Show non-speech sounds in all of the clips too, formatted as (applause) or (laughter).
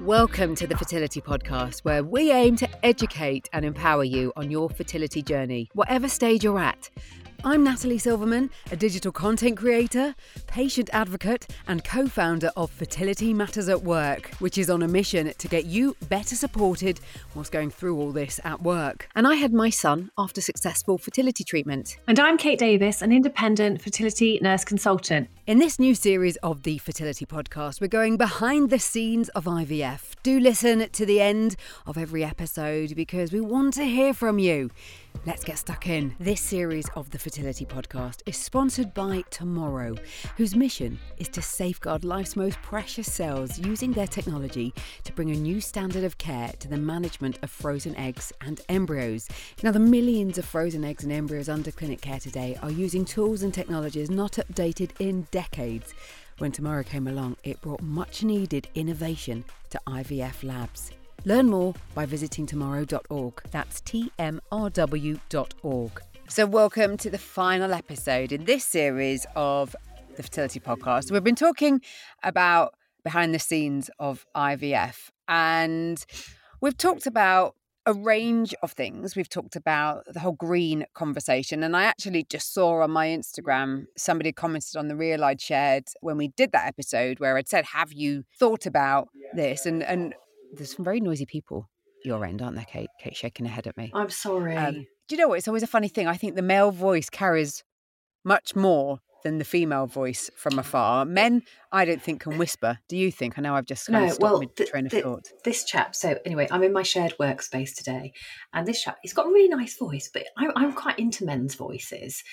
Welcome to the Fertility Podcast, where we aim to educate and empower you on your fertility journey, whatever stage you're at. I'm Natalie Silverman, a digital content creator, patient advocate, and co founder of Fertility Matters at Work, which is on a mission to get you better supported whilst going through all this at work. And I had my son after successful fertility treatment. And I'm Kate Davis, an independent fertility nurse consultant. In this new series of the Fertility Podcast, we're going behind the scenes of IVF. Do listen to the end of every episode because we want to hear from you. Let's get stuck in. This series of the Fertility Podcast is sponsored by Tomorrow, whose mission is to safeguard life's most precious cells using their technology to bring a new standard of care to the management of frozen eggs and embryos. Now, the millions of frozen eggs and embryos under clinic care today are using tools and technologies not updated in decades. When Tomorrow came along, it brought much needed innovation to IVF labs. Learn more by visiting tomorrow.org. That's tmrw.org. So, welcome to the final episode in this series of the Fertility Podcast. We've been talking about behind the scenes of IVF, and we've talked about a range of things. We've talked about the whole green conversation. And I actually just saw on my Instagram somebody commented on the reel I'd shared when we did that episode where I'd said, Have you thought about this? And and there's some very noisy people your end, aren't there, Kate? Kate shaking her head at me. I'm sorry. Um, do you know what? It's always a funny thing. I think the male voice carries much more than the female voice from afar. Men, I don't think can whisper. Do you think? I know I've just no, well, mid train of thought. This chap. So anyway, I'm in my shared workspace today, and this chap, he's got a really nice voice, but I'm, I'm quite into men's voices. (laughs)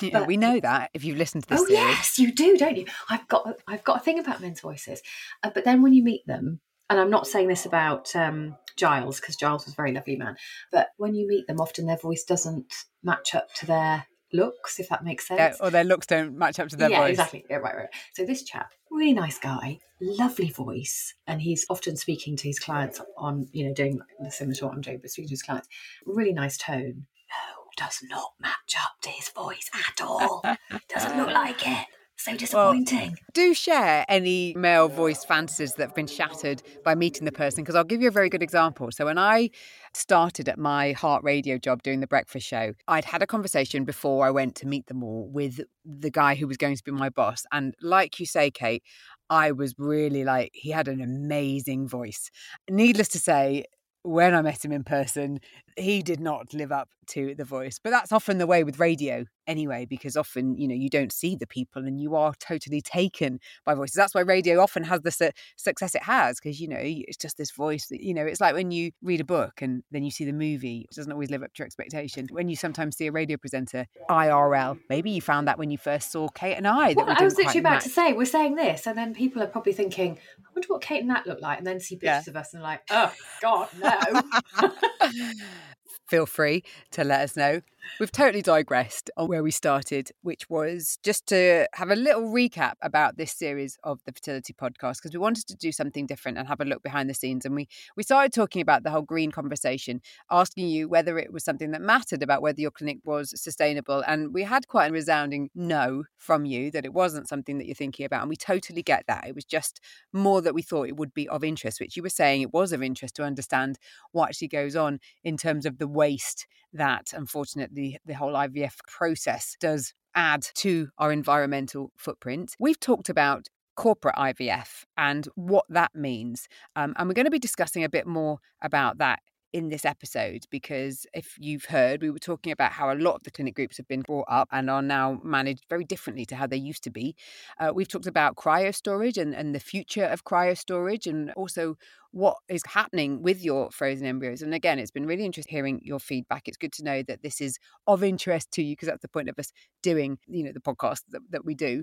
Yeah, but, we know that if you've listened to this. Oh series. yes, you do, don't you? I've got I've got a thing about men's voices, uh, but then when you meet them, and I'm not saying this about um, Giles because Giles was a very lovely man, but when you meet them, often their voice doesn't match up to their looks, if that makes sense. Yeah, or their looks don't match up to their yeah, voice. exactly. Yeah, right, right. So this chap, really nice guy, lovely voice, and he's often speaking to his clients on, you know, doing the similar to what I'm doing, but speaking to his clients. Really nice tone. No, does not match up to his voice at all. Doesn't look like it. So disappointing. Well, do share any male voice fantasies that have been shattered by meeting the person because I'll give you a very good example. So when I started at my heart radio job doing the breakfast show, I'd had a conversation before I went to meet them all with the guy who was going to be my boss. And like you say, Kate, I was really like, he had an amazing voice. Needless to say, when I met him in person, he did not live up to the voice. But that's often the way with radio anyway, because often, you know, you don't see the people and you are totally taken by voices. That's why radio often has the su- success it has, because, you know, it's just this voice that, you know, it's like when you read a book and then you see the movie, it doesn't always live up to your expectation. When you sometimes see a radio presenter IRL, maybe you found that when you first saw Kate and I. Well, we I was literally about match. to say, we're saying this, and then people are probably thinking, I wonder what Kate and Nat look like, and then see pictures yeah. of us and like, oh, God, no. (laughs) (laughs) Feel free to let us know. We've totally digressed on where we started, which was just to have a little recap about this series of the fertility podcast because we wanted to do something different and have a look behind the scenes. And we we started talking about the whole green conversation, asking you whether it was something that mattered about whether your clinic was sustainable. And we had quite a resounding no from you that it wasn't something that you're thinking about. And we totally get that. It was just more that we thought it would be of interest, which you were saying it was of interest to understand what actually goes on in terms of the waste that unfortunately the whole IVF process does add to our environmental footprint. We've talked about corporate IVF and what that means. Um, and we're going to be discussing a bit more about that in this episode because if you've heard, we were talking about how a lot of the clinic groups have been brought up and are now managed very differently to how they used to be. Uh, we've talked about cryo storage and, and the future of cryo storage and also what is happening with your frozen embryos. And again, it's been really interesting hearing your feedback. It's good to know that this is of interest to you because that's the point of us doing, you know, the podcast that, that we do.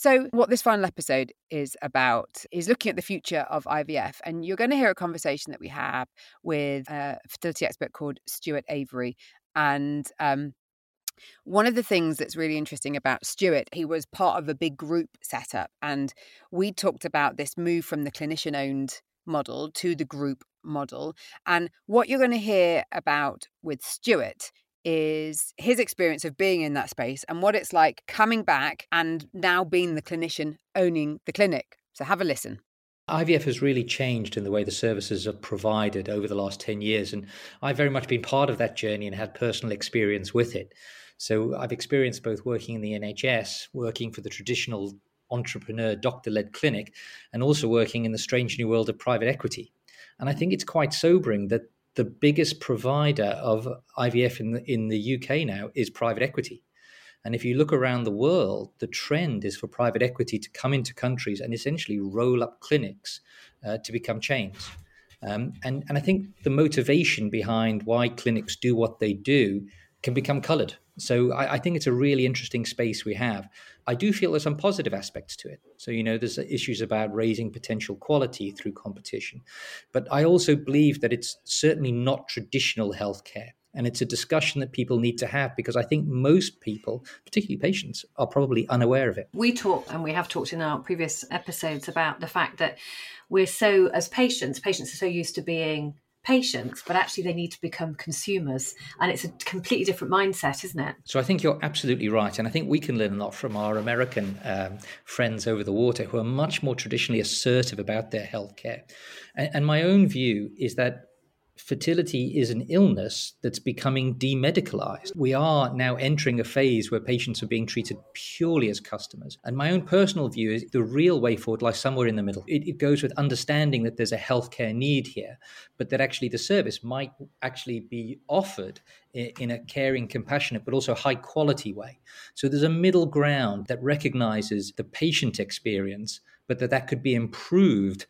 So, what this final episode is about is looking at the future of IVF. And you're going to hear a conversation that we have with a fertility expert called Stuart Lavery. And um, one of the things that's really interesting about Stuart, he was part of a big group setup. And we talked about this move from the clinician owned model to the group model. And what you're going to hear about with Stuart is his experience of being in that space and what it's like coming back and now being the clinician owning the clinic. So have a listen. IVF has really changed in the way the services are provided over the last 10 years. And I've very much been part of that journey and had personal experience with it. So I've experienced both working in the NHS, working for the traditional entrepreneur doctor led clinic, and also working in the strange new world of private equity. And I think it's quite sobering that the biggest provider of IVF in the, in the UK now is private equity. And if you look around the world, the trend is for private equity to come into countries and essentially roll up clinics uh, to become chains. Um, and, and I think the motivation behind why clinics do what they do can become colored. So I, I, think it's a really interesting space we have. I do feel there's some positive aspects to it. So, you know, there's issues about raising potential quality through competition. But I also believe that it's certainly not traditional healthcare. And it's a discussion that people need to have because I think most people, particularly patients, are probably unaware of it. We talk, and we have talked in our previous episodes about the fact that we're so, as patients, patients are so used to being patients, but actually they need to become consumers. And it's a completely different mindset, isn't it? So I think you're absolutely right. And I think we can learn a lot from our American um, friends over the water who are much more traditionally assertive about their healthcare. And, and my own view is that fertility is an illness that's becoming demedicalized. We are now entering a phase where patients are being treated purely as customers. And my own personal view is the real way forward lies somewhere in the middle. It, it goes with understanding that there's a healthcare need here, but that actually the service might actually be offered in, in a caring, compassionate, but also high quality way. So there's a middle ground that recognizes the patient experience, but that that could be improved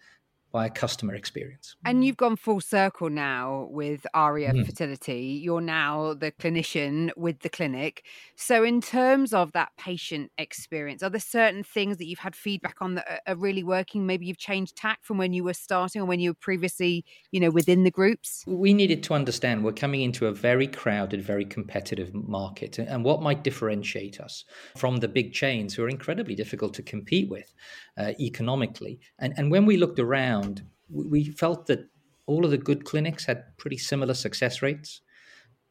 by a customer experience. And you've gone full circle now with ARIA mm. Fertility. You're now the clinician with the clinic. So, in terms of that patient experience, are there certain things that you've had feedback on that are really working? Maybe you've changed tack from when you were starting or when you were previously, you know, within the groups? We needed to understand we're coming into a very crowded, very competitive market. And what might differentiate us from the big chains who are incredibly difficult to compete with uh, economically? And, and when we looked around, we felt that all of the good clinics had pretty similar success rates.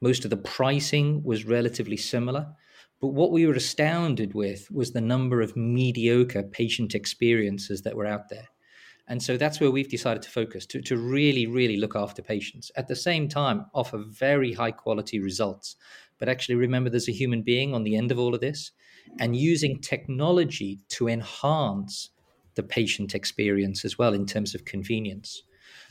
Most of the pricing was relatively similar. But what we were astounded with was the number of mediocre patient experiences that were out there. And so that's where we've decided to focus to, to really, really look after patients. At the same time, offer very high quality results. But actually, remember there's a human being on the end of all of this and using technology to enhance the patient experience as well in terms of convenience.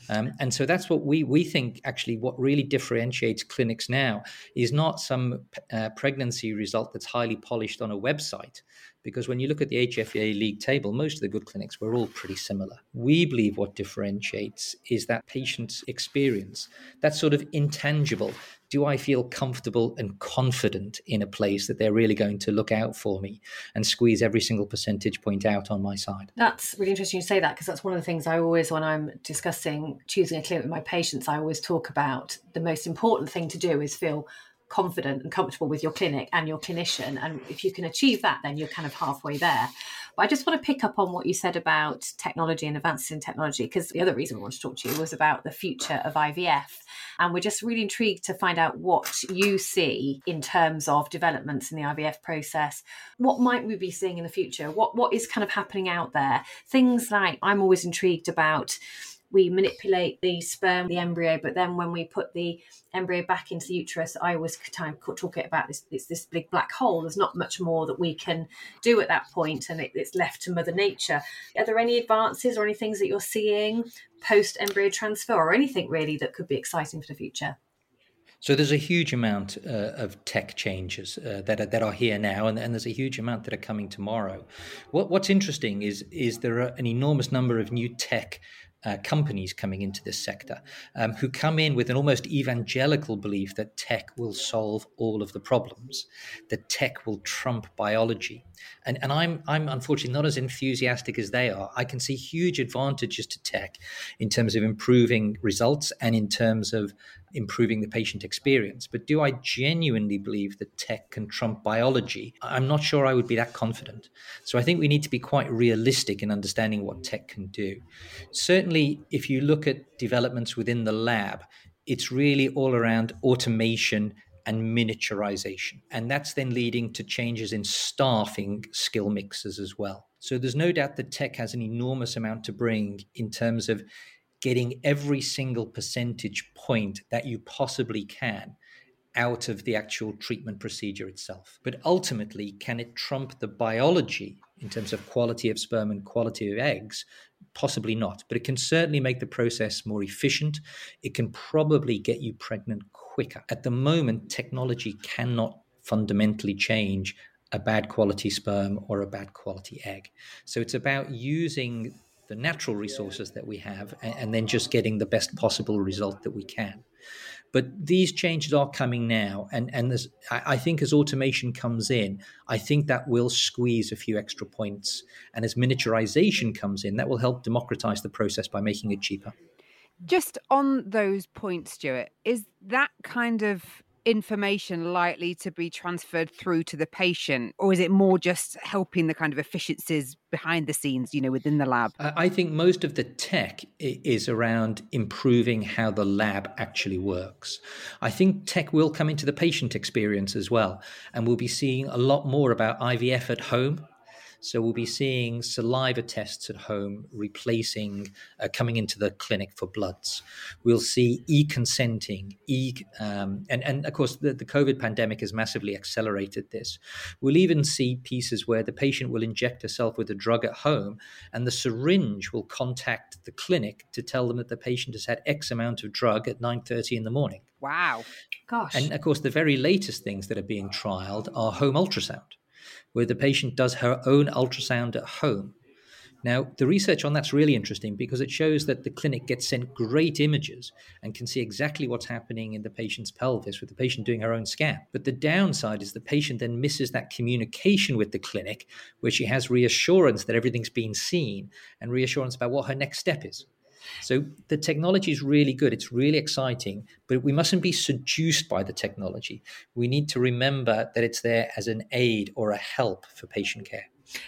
Um, and so that's what we we think actually what really differentiates clinics now is not some uh, pregnancy result that's highly polished on a website, because when you look at the HFEA league table, most of the good clinics were all pretty similar. We believe what differentiates is that patient experience, that sort of intangible do I feel comfortable and confident in a place that they're really going to look out for me and squeeze every single percentage point out on my side? That's really interesting you say that because that's one of the things I always, when I'm discussing choosing a clinic with my patients, I always talk about the most important thing to do is feel confident and comfortable with your clinic and your clinician. And if you can achieve that, then you're kind of halfway there. But I just want to pick up on what you said about technology and advances in technology, because the other reason I wanted to talk to you was about the future of IVF. And we're just really intrigued to find out what you see in terms of developments in the IVF process. What might we be seeing in the future? What what is kind of happening out there? Things like I'm always intrigued about we manipulate the sperm, the embryo, but then when we put the embryo back into the uterus, I always talk about this. It's this big black hole. There's not much more that we can do at that point, and it, it's left to Mother Nature. Are there any advances or any things that you're seeing post embryo transfer, or anything really that could be exciting for the future? So there's a huge amount uh, of tech changes uh, that are, that are here now, and, and, there's a huge amount that are coming tomorrow. What, what's interesting is is there are an enormous number of new tech uh, companies coming into this sector um, who come in with an almost evangelical belief that tech will solve all of the problems, that tech will trump biology. And, and I'm, I'm unfortunately not as enthusiastic as they are. I can see huge advantages to tech in terms of improving results and in terms of improving the patient experience. But do I genuinely believe that tech can trump biology? I'm not sure I would be that confident. So I think we need to be quite realistic in understanding what tech can do. Certainly, if you look at developments within the lab, it's really all around automation and miniaturization. And that's then leading to changes in staffing skill mixes as well. So there's no doubt that tech has an enormous amount to bring in terms of getting every single percentage point that you possibly can out of the actual treatment procedure itself. But ultimately, can it trump the biology in terms of quality of sperm and quality of eggs? Possibly not, but it can certainly make the process more efficient. It can probably get you pregnant quicker. At the moment, technology cannot fundamentally change a bad quality sperm or a bad quality egg. So it's about using the natural resources that we have and, and then just getting the best possible result that we can. But these changes are coming now, and and there's, I think as automation comes in, I think that will squeeze a few extra points, and as miniaturization comes in, that will help democratize the process by making it cheaper. Just on those points, Stuart, is that kind of information likely to be transferred through to the patient or is it more just helping the kind of efficiencies behind the scenes you know within the lab? I think most of the tech is around improving how the lab actually works. I think tech will come into the patient experience as well and we'll be seeing a lot more about ivf at home so we'll be seeing saliva tests at home replacing uh, coming into the clinic for bloods. We'll see e-consenting, e um, and and of course the, the COVID pandemic has massively accelerated this. We'll even see pieces where the patient will inject herself with a drug at home, and the syringe will contact the clinic to tell them that the patient has had X amount of drug at 9:30 in the morning. Wow. Gosh. And of course, the very latest things that are being trialed are home ultrasound where the patient does her own ultrasound at home. Now, the research on that's really interesting because it shows that the clinic gets sent great images and can see exactly what's happening in the patient's pelvis with the patient doing her own scan. But the downside is the patient then misses that communication with the clinic where she has reassurance that everything's been seen and reassurance about what her next step is. So the technology is really good. It's really exciting, but we mustn't be seduced by the technology. We need to remember that it's there as an aid or a help for patient care.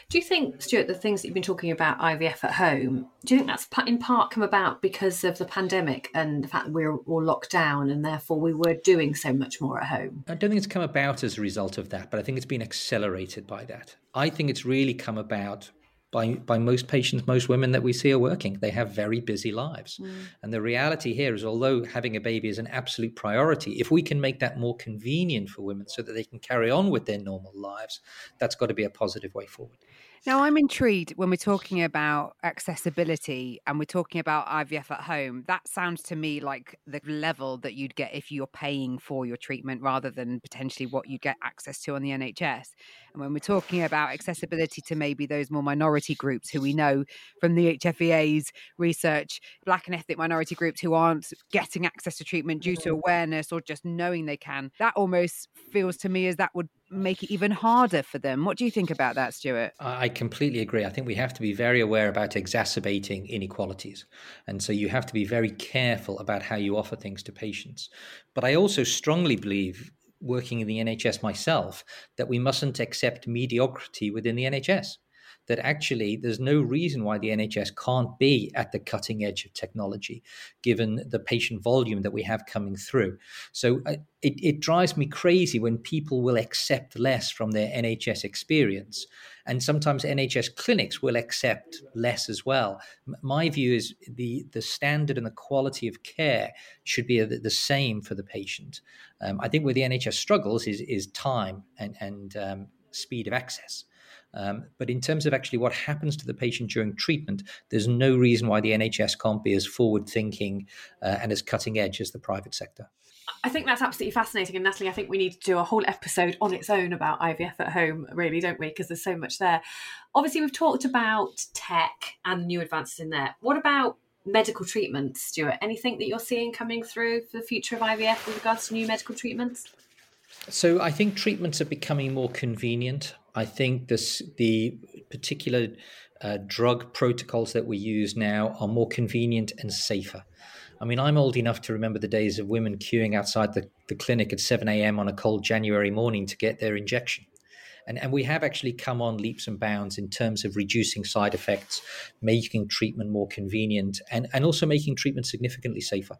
Do you think, Stuart, the things that you've been talking about IVF at home, do you think that's in part come about because of the pandemic and the fact that we we're all locked down and therefore we were doing so much more at home? I don't think it's come about as a result of that, but I think it's been accelerated by that. I think it's really come about by by most patients, most women that we see are working. They have very busy lives, mm. and the reality here is, although having a baby is an absolute priority, if we can make that more convenient for women so that they can carry on with their normal lives, that's got to be a positive way forward. Now, I'm intrigued when we're talking about accessibility and we're talking about IVF at home. That sounds to me like the level that you'd get if you're paying for your treatment rather than potentially what you get access to on the NHS. And when we're talking about accessibility to maybe those more minority groups who we know from the HFEA's research, black and ethnic minority groups who aren't getting access to treatment due to mm-hmm. awareness or just knowing they can, that almost feels to me as that would make it even harder for them. What do you think about that, Stuart? I completely agree. I think we have to be very aware about exacerbating inequalities. And so you have to be very careful about how you offer things to patients. But I also strongly believe working in the NHS myself that we mustn't accept mediocrity within the NHS. That actually there's no reason why the NHS can't be at the cutting edge of technology, given the patient volume that we have coming through. So it, it drives me crazy when people will accept less from their NHS experience. And sometimes NHS clinics will accept less as well. My view is the, the standard and the quality of care should be the, the same for the patient. Um, I think where the NHS struggles is, is time and, and um, speed of access. Um, but in terms of actually what happens to the patient during treatment, there's no reason why the NHS can't be as forward thinking uh, and as cutting edge as the private sector. I think that's absolutely fascinating. And Natalie, I think we need to do a whole episode on its own about IVF at home, really, don't we? Because there's so much there. Obviously, we've talked about tech and the new advances in there. What about medical treatments, Stuart? Anything that you're seeing coming through for the future of IVF with regards to new medical treatments? So I think treatments are becoming more convenient. I think this the particular uh, drug protocols that we use now are more convenient and safer. I mean, I'm old enough to remember the days of women queuing outside the, the clinic at 7 a.m. on a cold January morning to get their injection. And, and we have actually come on leaps and bounds in terms of reducing side effects, making treatment more convenient, and, and also making treatment significantly safer.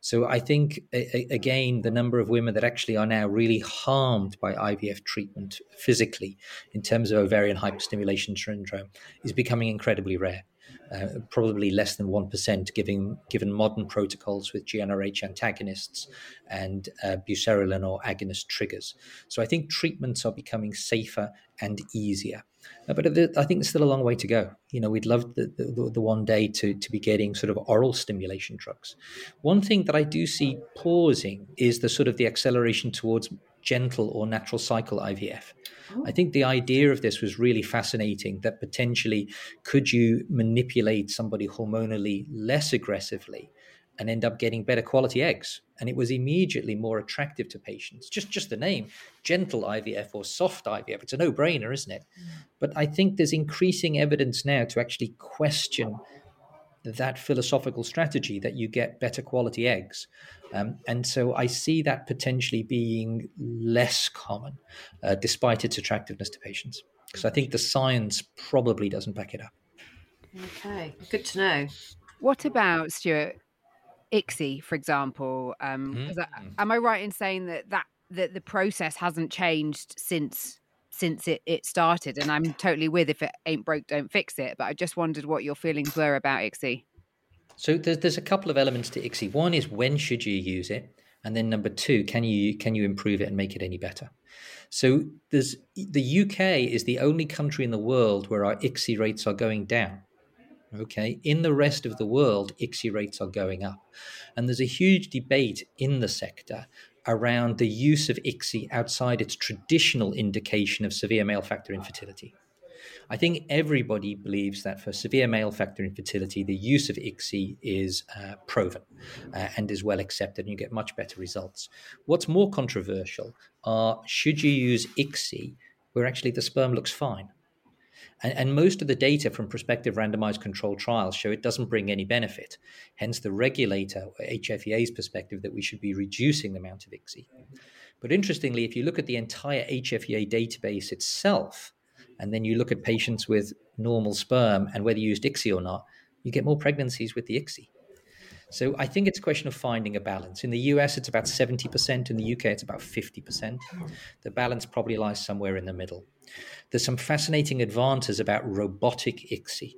So I think, again, the number of women that actually are now really harmed by IVF treatment physically in terms of ovarian hyperstimulation syndrome is becoming incredibly rare. Uh, probably less than 1% given, given modern protocols with GnRH antagonists and uh, buserelin or agonist triggers. So I think treatments are becoming safer and easier. Uh, but I think there's still a long way to go. You know, we'd love the, the, the, one day to, to be getting sort of oral stimulation drugs. One thing that I do see pausing is the sort of the acceleration towards gentle or natural cycle IVF. Oh. I think the idea of this was really fascinating that potentially could you manipulate somebody hormonally less aggressively and end up getting better quality eggs and it was immediately more attractive to patients just just the name gentle IVF or soft IVF it's a no-brainer isn't it mm. but I think there's increasing evidence now to actually question that philosophical strategy that you get better quality eggs um, and so I see that potentially being less common, uh, despite its attractiveness to patients, because I think the science probably doesn't back it up. Okay, good to know. What about Stuart ICSI, for example? Um, mm. I, am I right in saying that that that the process hasn't changed since since it, it started? And I'm totally with if it ain't broke, don't fix it. But I just wondered what your feelings were about ICSI. So there's, there's a couple of elements to ICSI. One is when should you use it, and then number two, can you can you improve it and make it any better? So there's the UK is the only country in the world where our ICSI rates are going down. Okay, in the rest of the world, ICSI rates are going up, and there's a huge debate in the sector around the use of ICSI outside its traditional indication of severe male factor infertility. I think everybody believes that for severe male factor infertility, the use of ICSI is uh, proven uh, and is well accepted, and you get much better results. What's more controversial are should you use ICSI where actually the sperm looks fine? And, and, most of the data from prospective randomized controlled trials show it doesn't bring any benefit. Hence, the regulator, HFEA's perspective, that we should be reducing the amount of ICSI. But interestingly, if you look at the entire HFEA database itself, and then you look at patients with normal sperm and whether you used ICSI or not, you get more pregnancies with the ICSI. So I think it's a question of finding a balance. In the US, it's about 70%. In the UK, it's about 50%. The balance probably lies somewhere in the middle. There's some fascinating advances about robotic ICSI.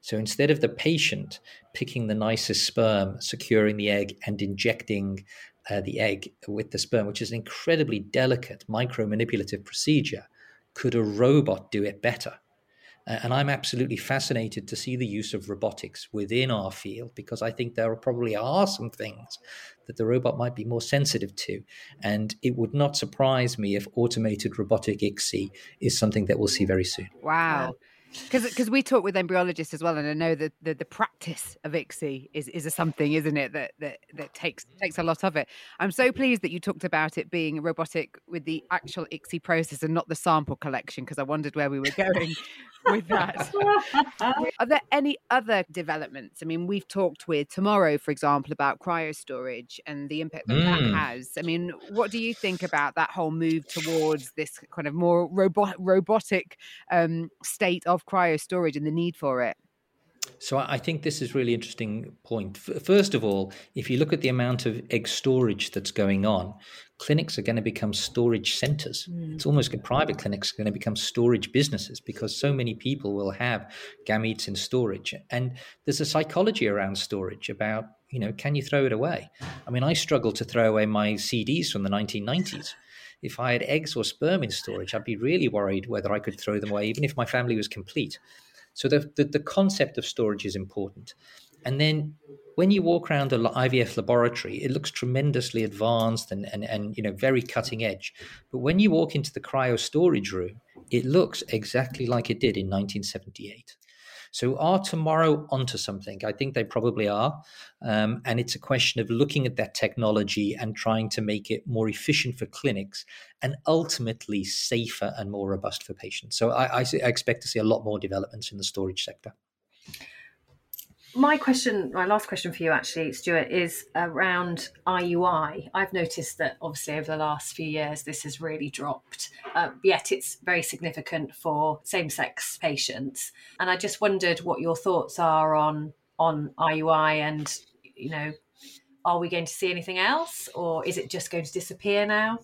So instead of the patient picking the nicest sperm, securing the egg, and injecting uh, the egg with the sperm, which is an incredibly delicate micro manipulative procedure, could a robot do it better? And I'm absolutely fascinated to see the use of robotics within our field because I think there probably are some things that the robot might be more sensitive to. And it would not surprise me if automated robotic ICSI is something that we'll see very soon. Wow because we talk with embryologists as well, and I know that the, the practice of ICSI is, is a something, isn't it, that, that that takes takes a lot of it. I'm so pleased that you talked about it being robotic with the actual ICSI process and not the sample collection, because I wondered where we were going (laughs) with that. (laughs) Are there any other developments? I mean, we've talked with tomorrow, for example, about cryo storage and the impact that mm. that has. I mean, what do you think about that whole move towards this kind of more robot robotic um, state of cryo storage and the need for it? So I think this is really interesting point. First of all, if you look at the amount of egg storage that's going on, clinics are going to become storage centers. Mm. It's almost like private clinics are going to become storage businesses because so many people will have gametes in storage. And there's a psychology around storage about, you know, can you throw it away? I mean, I struggle to throw away my CDs from the 1990s. If I had eggs or sperm in storage, I'd be really worried whether I could throw them away, even if my family was complete. So the, the, the concept of storage is important. And then when you walk around the IVF laboratory, it looks tremendously advanced and, and, and you know very cutting edge. But when you walk into the cryo storage room, it looks exactly like it did in 1978. So are tomorrow onto something? I think they probably are. Um, and it's a question of looking at that technology and trying to make it more efficient for clinics and ultimately safer and more robust for patients. So I, I, I expect to see a lot more developments in the storage sector my question, my last question for you, actually, Stuart, is around IUI. I've noticed that obviously over the last few years, this has really dropped, uh, yet it's very significant for same-sex patients. And I just wondered what your thoughts are on on IUI, and you know, are we going to see anything else or is it just going to disappear now?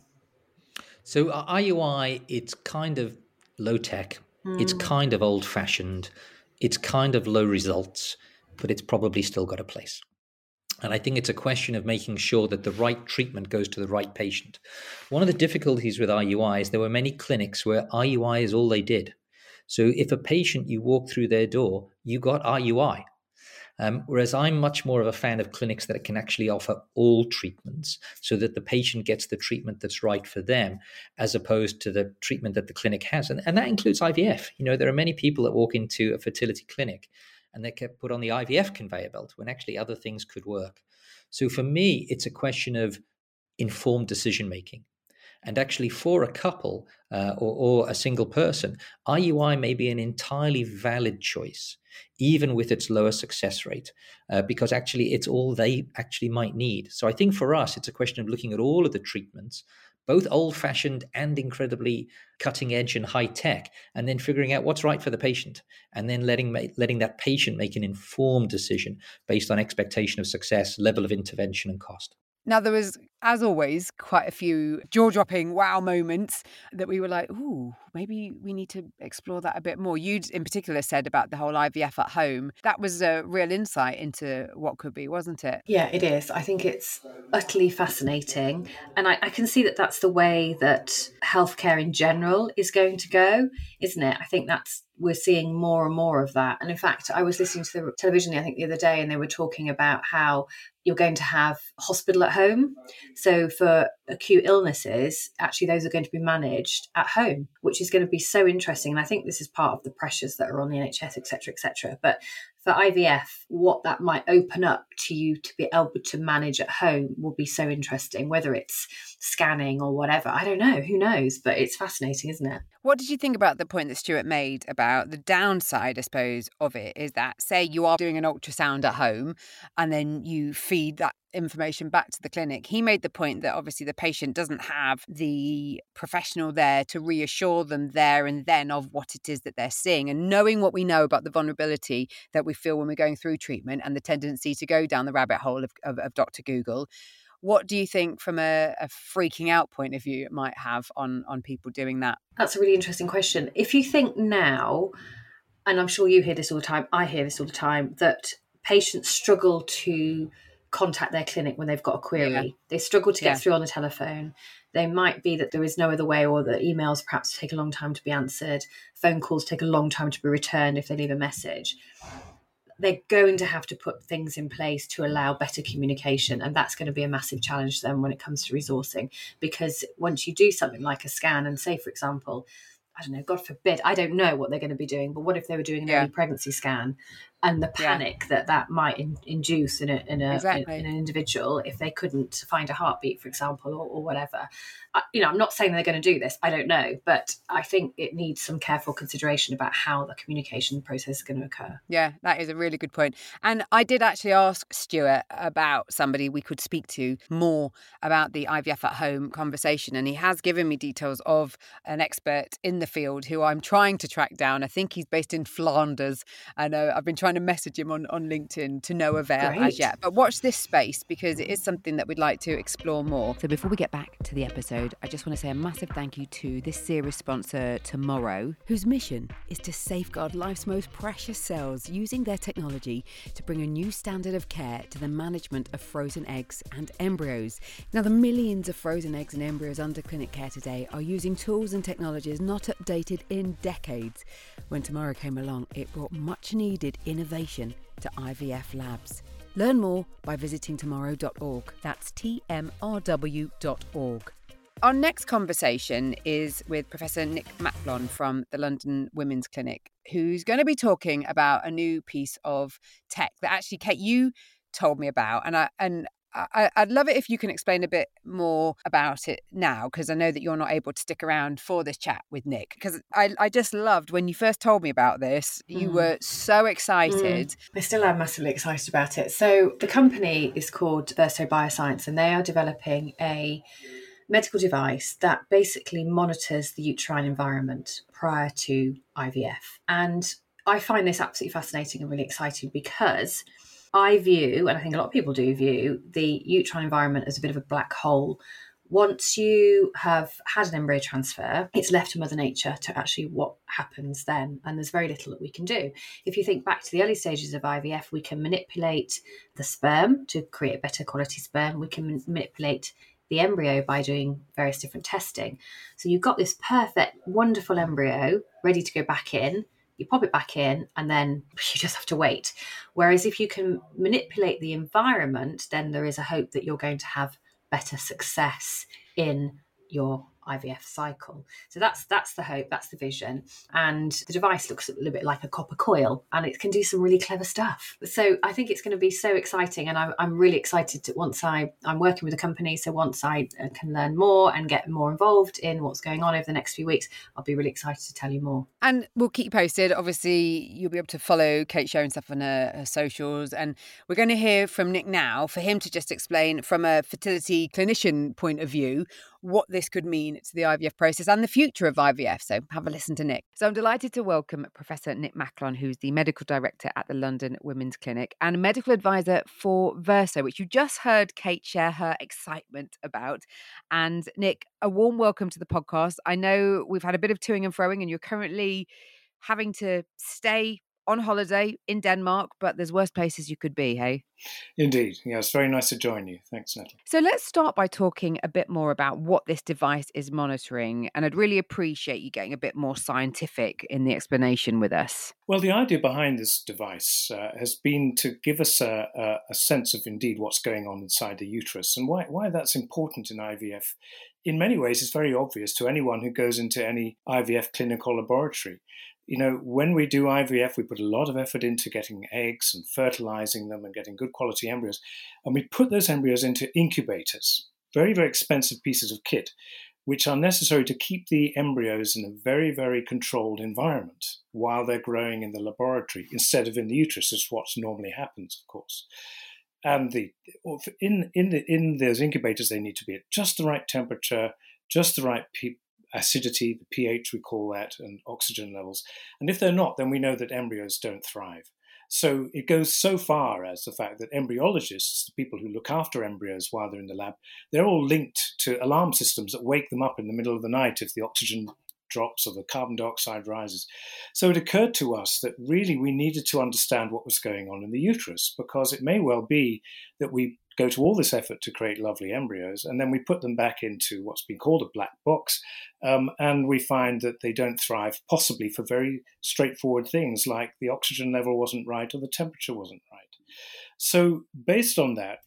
So uh, IUI, it's kind of low tech. Mm. It's hmm. kind of old fashioned. It's kind of low results, but it's probably still got a place. And I think it's a question of making sure that the right treatment goes to the right patient. One of the difficulties with IUI is there were many clinics where IUI is all they did. So if a patient you walk through their door, you got IUI. Um, whereas I'm much more of a fan of clinics that can actually offer all treatments so that the patient gets the treatment that's right for them, as opposed to the treatment that the clinic has. And, and that includes IVF. You know, there are many people that walk into a fertility clinic and they kept put on the IVF conveyor belt when actually other things could work. So for me, it's a question of informed decision making. And actually, for a couple uh, or, or, a single person, IUI may be an entirely valid choice, even with its lower success rate, uh, because actually it's all they actually might need. So I think for us, it's a question of looking at all of the treatments, both old fashioned and incredibly cutting edge and high tech, and then figuring out what's right for the patient, and then letting letting that patient make an informed decision based on expectation of success, level of intervention, and cost. Now, there was, as always, quite a few jaw dropping wow moments that we were like, ooh, maybe we need to explore that a bit more. You, in particular, said about the whole IVF at home. That was a real insight into what could be, wasn't it? Yeah, it is. I think it's utterly fascinating. And I, I can see that that's the way that healthcare in general is going to go, isn't it? I think that's we're seeing more and more of that. And in fact, I was listening to the television, I think, the other day, and they were talking about how you're going to have hospital at home. So for acute illnesses, actually those are going to be managed at home, which is going to be so interesting. And I think this is part of the pressures that are on the NHS, etc., etc. But for IVF, what that might open up to you to be able to manage at home will be so interesting, whether it's scanning or whatever. I don't know, who knows? But it's fascinating, isn't it? What did you think about the point that Stuart made about the downside, I suppose, of it is that, say, you are doing an ultrasound at home and then you feed that information back to the clinic. He made the point that obviously the patient doesn't have the professional there to reassure them there and then of what it is that they're seeing. And knowing what we know about the vulnerability that we feel when we're going through treatment and the tendency to go down the rabbit hole of, of, of Dr. Google. What do you think, from a, a freaking out point of view, it might have on on people doing that? That's a really interesting question. If you think now, and I'm sure you hear this all the time, I hear this all the time, that patients struggle to contact their clinic when they've got a query. Yeah. They struggle to get yeah. through on the telephone. They might be that there is no other way, or the emails perhaps take a long time to be answered. Phone calls take a long time to be returned if they leave a message. They're going to have to put things in place to allow better communication. And that's going to be a massive challenge to them when it comes to resourcing. Because once you do something like a scan, and say, for example, I don't know, God forbid, I don't know what they're going to be doing, but what if they were doing an yeah. early pregnancy scan and the panic yeah. that that might in, induce in, a, in, a, exactly. in, in, an individual if they couldn't find a heartbeat, for example, or, or whatever. I, you know, I'm not saying they're going to do this. I don't know, but I think it needs some careful consideration about how the communication process is going to occur. Yeah, that is a really good point. And I did actually ask Stuart about somebody we could speak to more about the IVF at home conversation, and he has given me details of an expert in the field who I'm trying to track down. I think he's based in Flanders, and uh, I've been trying trying to message him on, on LinkedIn to no avail Great. as yet. But watch this space because it is mm. something that we'd like to explore more. So before we get back to the episode, I just want to say a massive thank you to this series sponsor, Tomorrow, whose mission is to safeguard life's most precious cells using their technology to bring a new standard of care to the management of frozen eggs and embryos. Now, the millions of frozen eggs and embryos under clinic care today are using tools and technologies not updated in decades. When Tomorrow came along, it brought much needed innovation innovation to IVF labs. Learn more by visiting tomorrow.org. That's tmrw.org. Our next conversation is with Professor Nick Macklon from the London Women's Clinic, who's going to be talking about a new piece of tech that actually, Kate, you told me about, and I and I, would love it if you can explain a bit more about it now, because I know that you're not able to stick around for this chat with Nick. Because I, I just loved when you first told me about this, you mm. were so excited. Mm. I still am massively excited about it. So, the company is called Verso Bioscience, and they are developing a medical device that basically monitors the uterine environment prior to IVF. And I find this absolutely fascinating and really exciting because I view, and I think a lot of people do view, the uterine environment as a bit of a black hole. Once you have had an embryo transfer, it's left to Mother Nature to actually what happens then. And there's very little that we can do. If you think back to the early stages of IVF, we can manipulate the sperm to create better quality sperm. We can manipulate the embryo by doing various different testing. So you've got this perfect, wonderful embryo ready to go back in. You pop it back in, and then (laughs) you just have to wait. Whereas if you can manipulate the environment, then there is a hope that you're going to have better success in your IVF cycle. So that's that's the hope, that's the vision. And the device looks a little bit like a copper coil and it can do some really clever stuff. So I think it's going to be so exciting and I'm, I'm really excited to once I, I'm working with a company. So once I uh, can learn more and get more involved in what's going on over the next few weeks, I'll be really excited to tell you more. And we'll keep you posted. Obviously, you'll be able to follow Kate sharing stuff on her, her socials. And we're going to hear from Nick now for him to just explain from a fertility clinician point of view what this could mean to the IVF process and the future of IVF. So have a listen to Nick. So I'm delighted to welcome Professor Nick Macklon, who's the medical director at the London Women's Clinic and medical advisor for Verso, which you just heard Kate share her excitement about. And Nick, a warm welcome to the podcast. I know we've had a bit of toing and froing, and you're currently having to stay on holiday in Denmark, but there's worse places you could be, hey? Indeed. Yeah, it's very nice to join you. Thanks, Natalie. So let's start by talking a bit more about what this device is monitoring. And I'd really appreciate you getting a bit more scientific in the explanation with us. Well, the idea behind this device uh, has been to give us a, a, a sense of indeed what's going on inside the uterus and why, why that's important in IVF. In many ways, it's very obvious to anyone who goes into any IVF clinical laboratory you know, when we do IVF, we put a lot of effort into getting eggs and fertilizing them and getting good quality embryos. And we put those embryos into incubators, very, very expensive pieces of kit, which are necessary to keep the embryos in a very, very controlled environment while they're growing in the laboratory instead of in the uterus, is what normally happens, of course. And the in in the in those incubators, they need to be at just the right temperature, just the right acidity, the pH we call that, and oxygen levels. And if they're not, then we know that embryos don't thrive. So it goes so far as the fact that embryologists, the people who look after embryos while they're in the lab, they're all linked to alarm systems that wake them up in the middle of the night if the oxygen drops or the carbon dioxide rises. So it occurred to us that really we needed to understand what was going on in the uterus because it may well be that we go to all this effort to create lovely embryos, and then we put them back into what's been called a black box, um, and we find that they don't thrive, possibly for very straightforward things like the oxygen level wasn't right or the temperature wasn't right. So, based on that,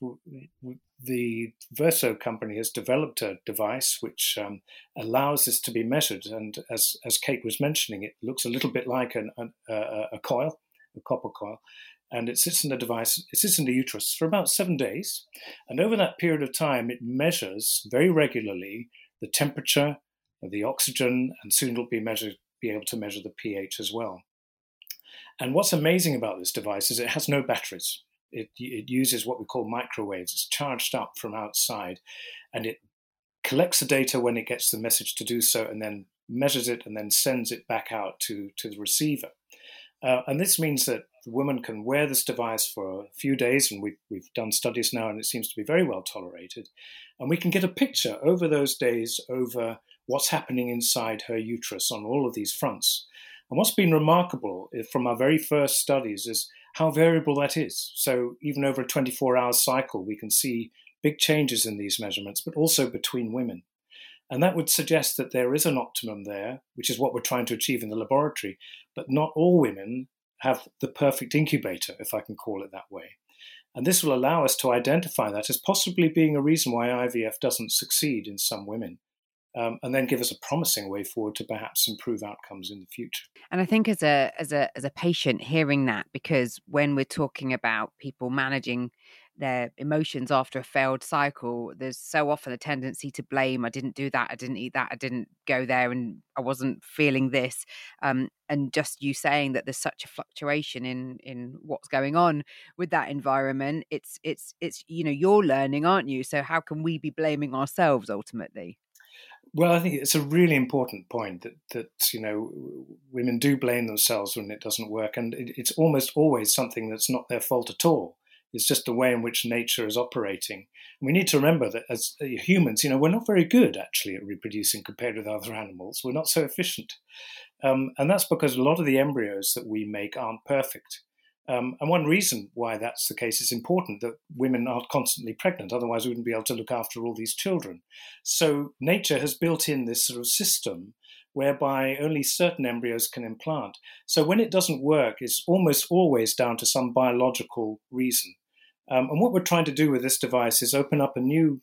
the Verso company has developed a device which um, allows this to be measured. And as, as Kate was mentioning, it looks a little bit like an, an, a, a coil, a copper coil and it sits in the device, it sits in the uterus for about seven days. And over that period of time, it measures very regularly the temperature, the oxygen, and soon it'll be measured, be able to measure the pH as well. And what's amazing about this device is it has no batteries. It, it uses what we call microwaves. It's charged up from outside, and it collects the data when it gets the message to do so, and then measures it and then sends it back out to, to the receiver. Uh, and this means that the woman can wear this device for a few days, and we've, we've done studies now, and it seems to be very well tolerated. And we can get a picture over those days over what's happening inside her uterus on all of these fronts. And what's been remarkable from our very first studies is how variable that is. So, even over a 24 hour cycle, we can see big changes in these measurements, but also between women. And that would suggest that there is an optimum there, which is what we're trying to achieve in the laboratory. But not all women have the perfect incubator, if I can call it that way. And this will allow us to identify that as possibly being a reason why IVF doesn't succeed in some women. Um, and then give us a promising way forward to perhaps improve outcomes in the future. And I think as a as a as a patient hearing that, because when we're talking about people managing their emotions after a failed cycle, there's so often a tendency to blame. I didn't do that. I didn't eat that. I didn't go there, and I wasn't feeling this. Um, and just you saying that there's such a fluctuation in in what's going on with that environment. It's it's it's you know you're learning, aren't you? So how can we be blaming ourselves ultimately? Well, I think it's a really important point that that you know women do blame themselves when it doesn't work, and it's almost always something that's not their fault at all It's just the way in which nature is operating. We need to remember that as uh, humans, you know, we're not very good actually at reproducing compared with other animals. We're not so efficient. Um, and that's because a lot of the embryos that we make aren't perfect. Um, and one reason why that's the case is important that women aren't constantly pregnant, otherwise, we wouldn't be able to look after all these children. So, nature has built in this sort of system whereby only certain embryos can implant. So, when it doesn't work, it's almost always down to some biological reason. Um, and what we're trying to do with this device is open up a new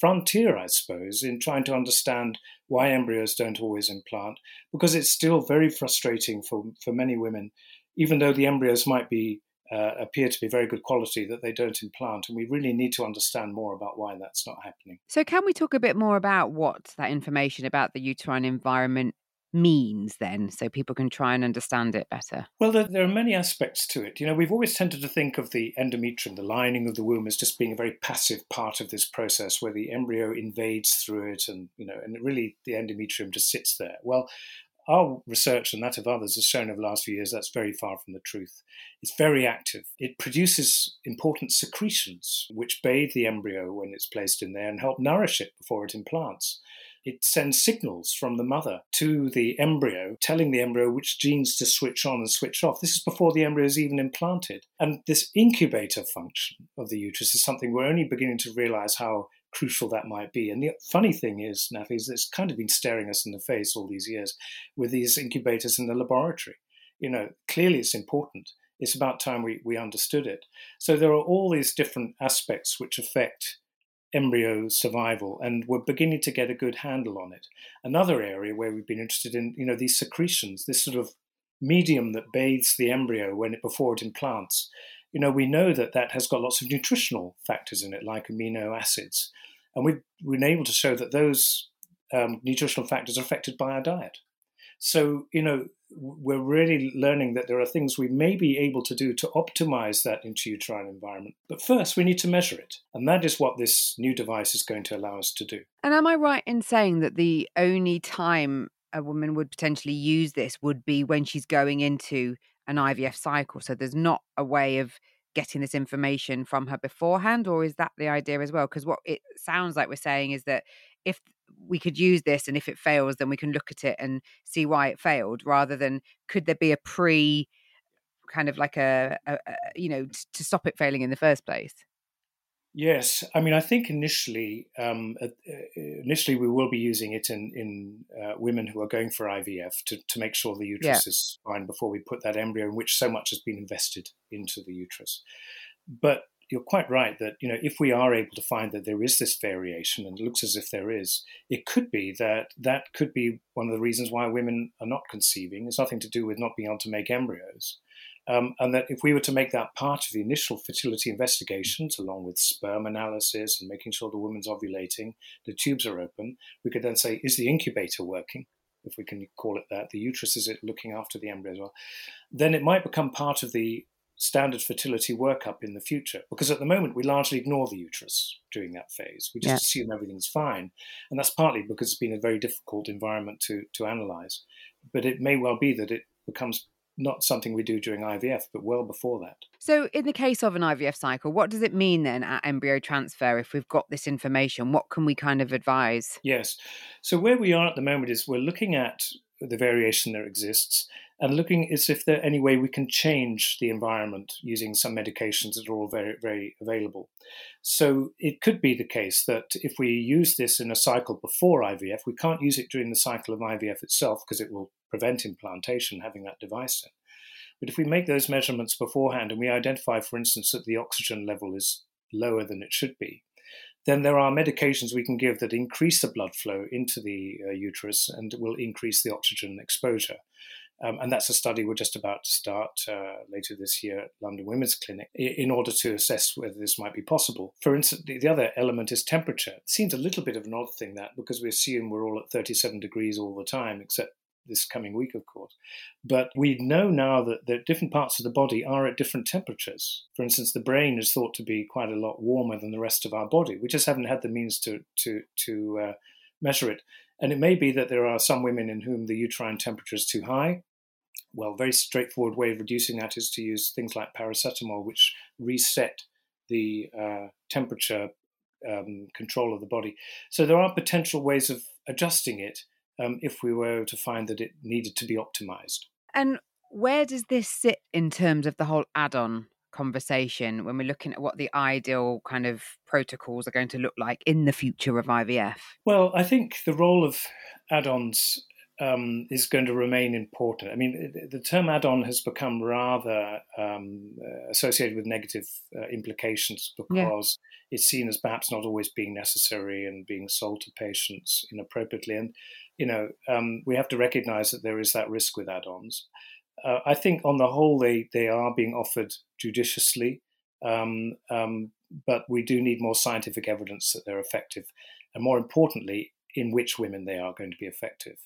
frontier, I suppose, in trying to understand why embryos don't always implant, because it's still very frustrating for, for many women even though the embryos might be uh, appear to be very good quality that they don't implant. And we really need to understand more about why that's not happening. So can we talk a bit more about what that information about the uterine environment means then so people can try and understand it better well there, there, are many aspects to it you know we've always tended to think of the endometrium the lining of the womb as just being a very passive part of this process where the embryo invades through it and you know and really the endometrium just sits there well our research and that of others has shown over the last few years that's very far from the truth. It's very active. It produces important secretions which bathe the embryo when it's placed in there and help nourish it before it implants. It sends signals from the mother to the embryo, telling the embryo which genes to switch on and switch off. This is before the embryo is even implanted. And this incubator function of the uterus is something we're only beginning to realize how crucial that might be. And the funny thing is, Natalie, is it's kind of been staring us in the face all these years with these incubators in the laboratory. You know, clearly it's important. It's about time we, we understood it. So there are all these different aspects which affect embryo survival, and we're beginning to get a good handle on it. Another area where we've been interested in, you know, these secretions, this sort of medium that bathes the embryo when it before it implants you know, we know that that has got lots of nutritional factors in it, like amino acids. And we've been able to show that those um, nutritional factors are affected by our diet. So, you know, we're really learning that there are things we may be able to do to optimize that intrauterine environment. But first, we need to measure it. And that is what this new device is going to allow us to do. And am I right in saying that the only time a woman would potentially use this would be when she's going into an IVF cycle. So there's not a way of getting this information from her beforehand, or is that the idea as well? Because what it sounds like we're saying is that if we could use this and if it fails, then we can look at it and see why it failed rather than could there be a pre kind of like a, a, a you know, t- to stop it failing in the first place? Yes, I mean, I think initially, um, uh, initially we will be using it in in uh, women who are going for IVF to, to make sure the uterus yeah. is fine before we put that embryo, in which so much has been invested into the uterus. But you're quite right that you know if we are able to find that there is this variation, and it looks as if there is, it could be that that could be one of the reasons why women are not conceiving. It's nothing to do with not being able to make embryos. Um, and that if we were to make that part of the initial fertility investigations, along with sperm analysis and making sure the woman's ovulating, the tubes are open, we could then say, is the incubator working? If we can call it that, the uterus is it looking after the embryo as well? Then it might become part of the standard fertility workup in the future. Because at the moment, we largely ignore the uterus during that phase. We just yeah. assume everything's fine. And that's partly because it's been a very difficult environment to, to analyze. But it may well be that it becomes not something we do during IVF, but well before that. So, in the case of an IVF cycle, what does it mean then at embryo transfer if we've got this information? What can we kind of advise? Yes. So, where we are at the moment is we're looking at the variation that exists and looking as if there any way we can change the environment using some medications that are all very, very available. So it could be the case that if we use this in a cycle before IVF, we can't use it during the cycle of IVF itself because it will prevent implantation having that device in. But if we make those measurements beforehand and we identify, for instance, that the oxygen level is lower than it should be, then there are medications we can give that increase the blood flow into the uh, uterus and will increase the oxygen exposure. Um, and that's a study we're just about to start uh, later this year at London Women's Clinic in order to assess whether this might be possible. For instance, the, the other element is temperature. It seems a little bit of an odd thing that because we assume we're all at 37 degrees all the time, except this coming week, of course. But we know now that, that different parts of the body are at different temperatures. For instance, the brain is thought to be quite a lot warmer than the rest of our body. We just haven't had the means to to to uh, measure it. And it may be that there are some women in whom the uterine temperature is too high. Well, very straightforward way of reducing that is to use things like paracetamol, which reset the uh, temperature um, control of the body. So there are potential ways of adjusting it um, if we were to find that it needed to be optimized. And where does this sit in terms of the whole add on conversation when we're looking at what the ideal kind of protocols are going to look like in the future of IVF? Well, I think the role of add ons um, is going to remain important. I mean, the term add on has become rather um, associated with negative uh, implications because yeah. it's seen as perhaps not always being necessary and being sold to patients inappropriately. And, you know, um, we have to recognize that there is that risk with add ons. Uh, I think on the whole, they, they are being offered judiciously, um, um, but we do need more scientific evidence that they're effective. And more importantly, in which women they are going to be effective.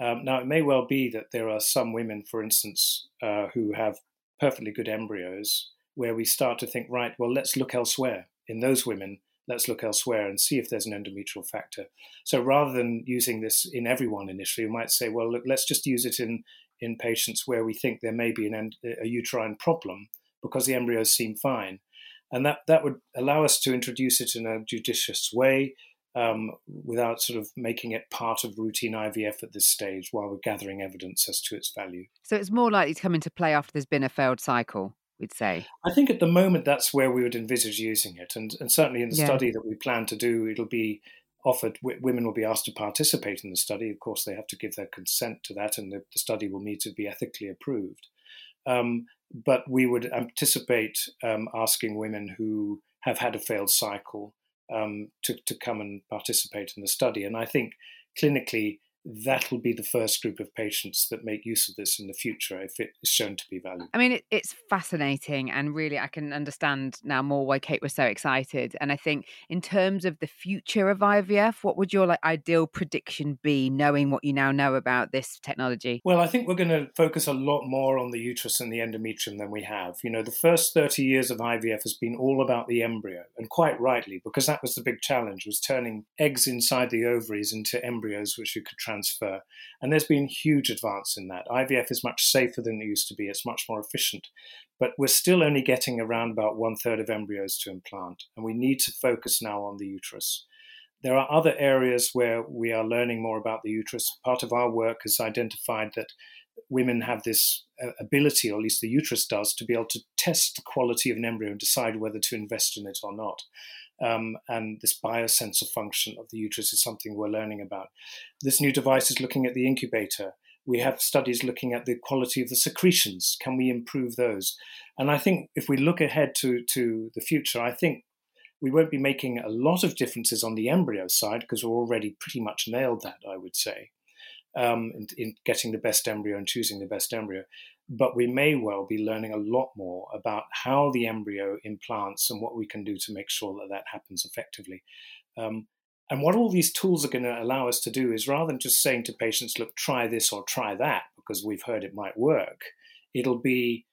Um, now, it may well be that there are some women, for instance, uh, who have perfectly good embryos, where we start to think, right, well, let's look elsewhere. In those women, let's look elsewhere and see if there's an endometrial factor. So rather than using this in everyone initially, we might say, well, look, let's just use it in, in patients where we think there may be an end, a uterine problem because the embryos seem fine. And that, that would allow us to introduce it in a judicious way um, without sort of making it part of routine IVF at this stage while we're gathering evidence as to its value. So it's more likely to come into play after there's been a failed cycle, we'd say. I think at the moment that's where we would envisage using it. And, and certainly in the yeah. study that we plan to do, it'll be offered, women will be asked to participate in the study. Of course, they have to give their consent to that, and the, the study will need to be ethically approved. Um, but we would anticipate um, asking women who have had a failed cycle um, to, to come and participate in the study. And I think clinically, that'll be the first group of patients that make use of this in the future if it is shown to be valuable. I mean, it, it's fascinating, and really, I can understand now more why Kate was so excited. And I think, in terms of the future of IVF, what would your like ideal prediction be, knowing what you now know about this technology? Well, I think we're going to focus a lot more on the uterus and the endometrium than we have. You know, the first thirty years of IVF has been all about the embryo, and quite rightly, because that was the big challenge: was turning eggs inside the ovaries into embryos which you could transfer. And there's been huge advance in that. IVF is much safer than it used to be, it's much more efficient. But we're still only getting around about one third of embryos to implant, and we need to focus now on the uterus. There are other areas where we are learning more about the uterus. Part of our work has identified that women have this uh, ability, or at least the uterus does, to be able to test the quality of an embryo and decide whether to invest in it or not. Um, and this biosensor function of the uterus is something we're learning about. This new device is looking at the incubator. We have studies looking at the quality of the secretions. Can we improve those? And I think if we look ahead to, to the future, I think we won't be making a lot of differences on the embryo side because we're already pretty much nailed that, I would say, um, in, in getting the best embryo and choosing the best embryo but we may well be learning a lot more about how the embryo implants and what we can do to make sure that that happens effectively. Um, and what all these tools are going to allow us to do is rather than just saying to patients, look, try this or try that, because we've heard it might work, it'll be,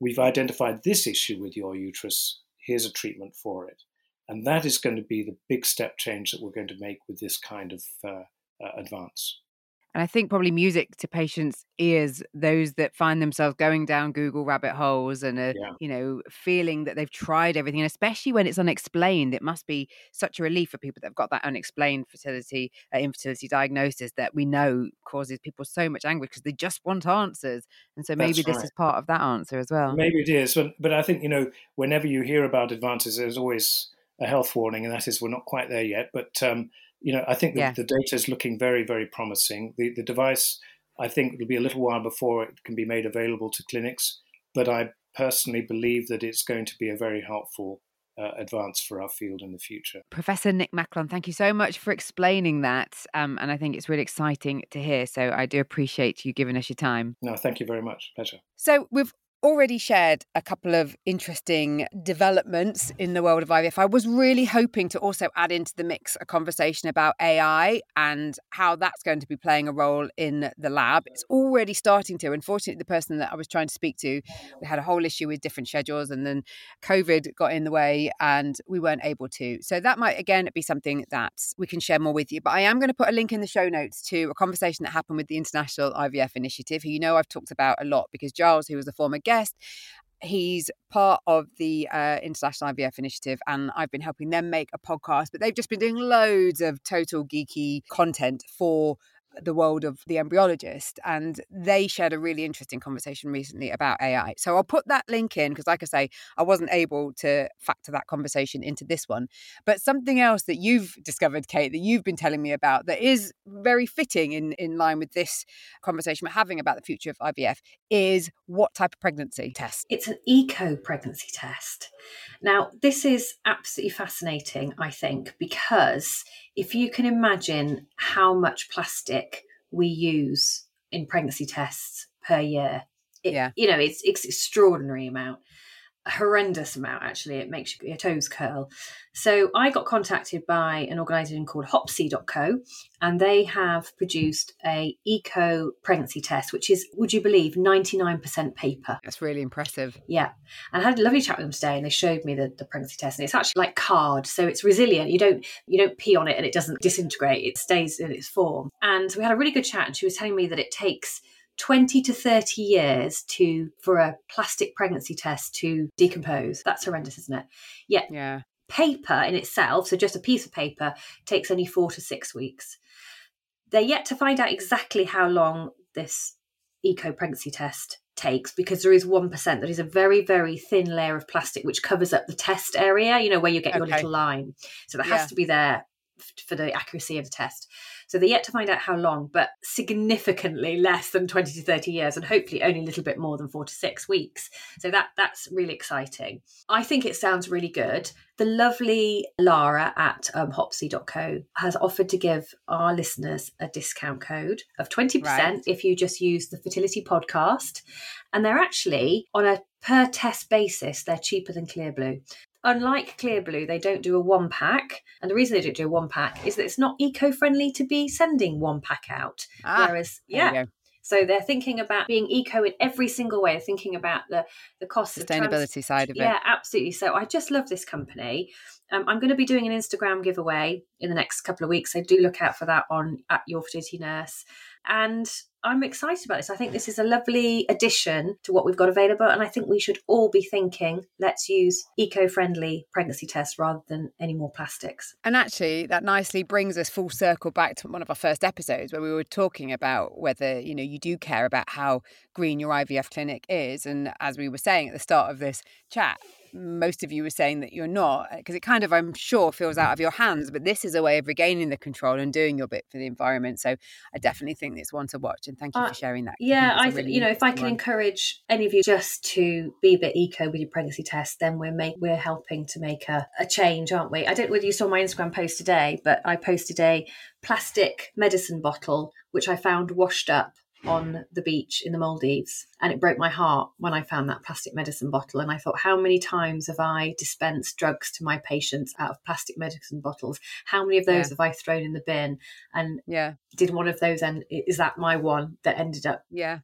we've identified this issue with your uterus, here's a treatment for it. And that is going to be the big step change that we're going to make with this kind of uh, uh, advance. And I think probably music to patients' ears, those that find themselves going down Google rabbit holes and are, yeah. you know, feeling that they've tried everything, and especially when it's unexplained, it must be such a relief for people that have got that unexplained fertility, uh, infertility diagnosis that we know causes people so much anguish because they just want answers. And so maybe this is part of that answer as well. Maybe it is, but but I think you know, whenever you hear about advances, there's always a health warning, and that is we're not quite there yet, but. Um, you know, I think the, yeah. the data is looking very, very promising. The, the device, I think, it'll be a little while before it can be made available to clinics, but I personally believe that it's going to be a very helpful uh, advance for our field in the future. Professor Nick Macklon, thank you so much for explaining that. Um, and I think it's really exciting to hear. So I do appreciate you giving us your time. No, thank you very much. Pleasure. So we've already shared a couple of interesting developments in the world of IVF. I was really hoping to also add into the mix a conversation about AI and how that's going to be playing a role in the lab. It's already starting to. Unfortunately, the person that I was trying to speak to, we had a whole issue with different schedules and then COVID got in the way and we weren't able to. So that might again be something that we can share more with you. But I am going to put a link in the show notes to a conversation that happened with the International IVF Initiative, who you know I've talked about a lot because Giles, who was a former guest, He's part of the uh, International IVF Initiative, and I've been helping them make a podcast. But they've just been doing loads of total geeky content for the world of the embryologist and they shared a really interesting conversation recently about AI. So I'll put that link in because like I say I wasn't able to factor that conversation into this one. But something else that you've discovered Kate that you've been telling me about that is very fitting in in line with this conversation we're having about the future of IVF is what type of pregnancy test? It's an eco pregnancy test. Now, this is absolutely fascinating, I think, because if you can imagine how much plastic we use in pregnancy tests per year, it, yeah. you know, it's, it's extraordinary amount horrendous amount actually. It makes your toes curl. So i got contacted by an organization called hopsy.co and they have produced a eco pregnancy test which is would you believe 99% paper. That's really impressive. Yeah. And i had a lovely chat with them today and they showed me the, the pregnancy test and it's actually like card so it's resilient. You don't you don't pee on it and it doesn't disintegrate. It stays in its form. And we had a really good chat and she was telling me that it takes 20 to 30 years to for a plastic pregnancy test to decompose. That's horrendous, isn't it? Yet yeah. paper in itself, so just a piece of paper, takes only four to six weeks. They're yet to find out exactly how long this eco pregnancy test takes because there is 1% that is a very, very thin layer of plastic which covers up the test area, you know, where you get okay. your little line. So that has to be there for the accuracy of the test. So they're yet to find out how long, but significantly less than 20 to 30 years, and hopefully only a little bit more than four to six weeks. So that that's really exciting. I think it sounds really good. The lovely Lara at um, hopsy.co has offered to give our listeners a discount code of 20% right. if you just use the fertility podcast. And they're actually on a per test basis, they're cheaper than Clearblue unlike Clearblue, they don't do a one pack. And the reason they don't do a one pack is that it's not eco friendly to be sending one pack out. Ah, Whereas, yeah. So they're thinking about being eco in every single way. Thinking about the the cost sustainability trans- side of it. Yeah, absolutely. So I just love this company. Um, I'm going to be doing an Instagram giveaway in the next couple of weeks. So do look out for that on at Your Fertility Nurse. And I'm excited about this. I think this is a lovely addition to what we've got available. And I think we should all be thinking let's use eco friendly pregnancy tests rather than any more plastics. And actually, that nicely brings us full circle back to one of our first episodes where we were talking about whether, you know, you do care about how green your IVF clinic is. And as we were saying at the start of this chat, most of you were saying that you're not because it kind of i'm sure feels out of your hands but this is a way of regaining the control and doing your bit for the environment so i definitely think it's one to watch and thank you uh, for sharing that yeah i, I think really you know if i can one. encourage any of you just to be a bit eco with your pregnancy test then we're make we're helping to make a, a change aren't we i don't know whether you saw my instagram post today but i posted a plastic medicine bottle which i found washed up on the beach in the Maldives. And it broke my heart when I found that plastic medicine bottle. And I thought, how many times have I dispensed drugs to my patients out of plastic medicine bottles? How many of those yeah. have I thrown in the bin? And yeah, did one of those end? Is that my one that ended up? Yeah.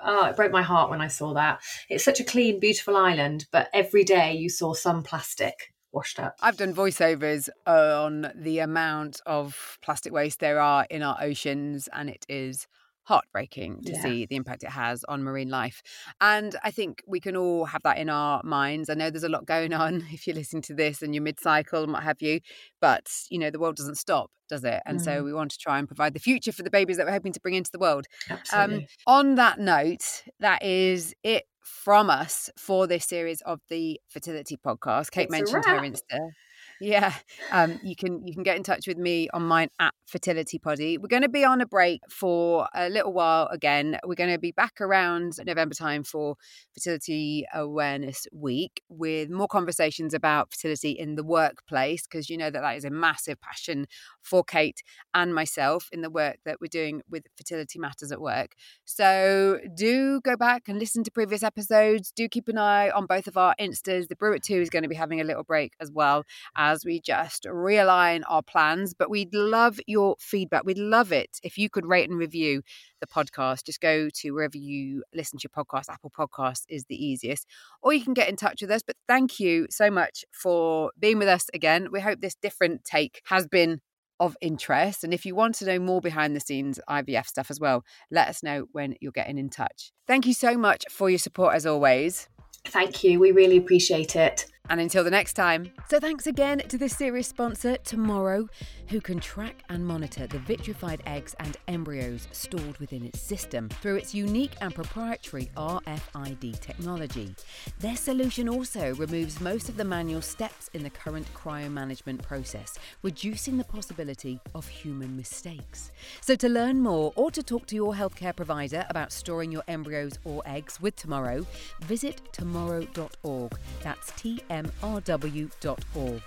Oh, it broke my heart when I saw that. It's such a clean, beautiful island, but every day you saw some plastic washed up. I've done voiceovers uh, on the amount of plastic waste there are in our oceans, and it is heartbreaking to yeah. see the impact it has on marine life. And I think we can all have that in our minds. I know there's a lot going on (laughs) if you're listening to this and you're mid cycle and what have you, but you know, the world doesn't stop, does it? And mm. so we want to try and provide the future for the babies that we're hoping to bring into the world. Absolutely. Um, on that note, that is it from us for this series of the fertility podcast. Kate it's mentioned her Insta. Yeah, um, you can you can get in touch with me on mine at Fertility Poddy. We're going to be on a break for a little while again. We're going to be back around November time for Fertility Awareness Week with more conversations about fertility in the workplace because you know that that is a massive passion for Kate and myself in the work that we're doing with Fertility Matters at Work. So do go back and listen to previous episodes. Do keep an eye on both of our instas. The Brew at Two is going to be having a little break as well as we just realign our plans. But we'd love your feedback. We'd love it if you could rate and review the podcast. Just go to wherever you listen to your podcast. Apple Podcasts is the easiest, or you can get in touch with us. But thank you so much for being with us again. We hope this different take has been of interest. And if you want to know more behind the scenes IVF stuff as well, let us know when you're getting in touch. Thank you so much for your support as always. Thank you. We really appreciate it. And until the next time. So thanks again to this series sponsor, Tomorrow, who can track and monitor the vitrified eggs and embryos stored within its system through its unique and proprietary RFID technology. Their solution also removes most of the manual steps in the current cryo management process, reducing the possibility of human mistakes. So to learn more or to talk to your healthcare provider about storing your embryos or eggs with Tomorrow, visit tomorrow.org. That's T M mrw.org.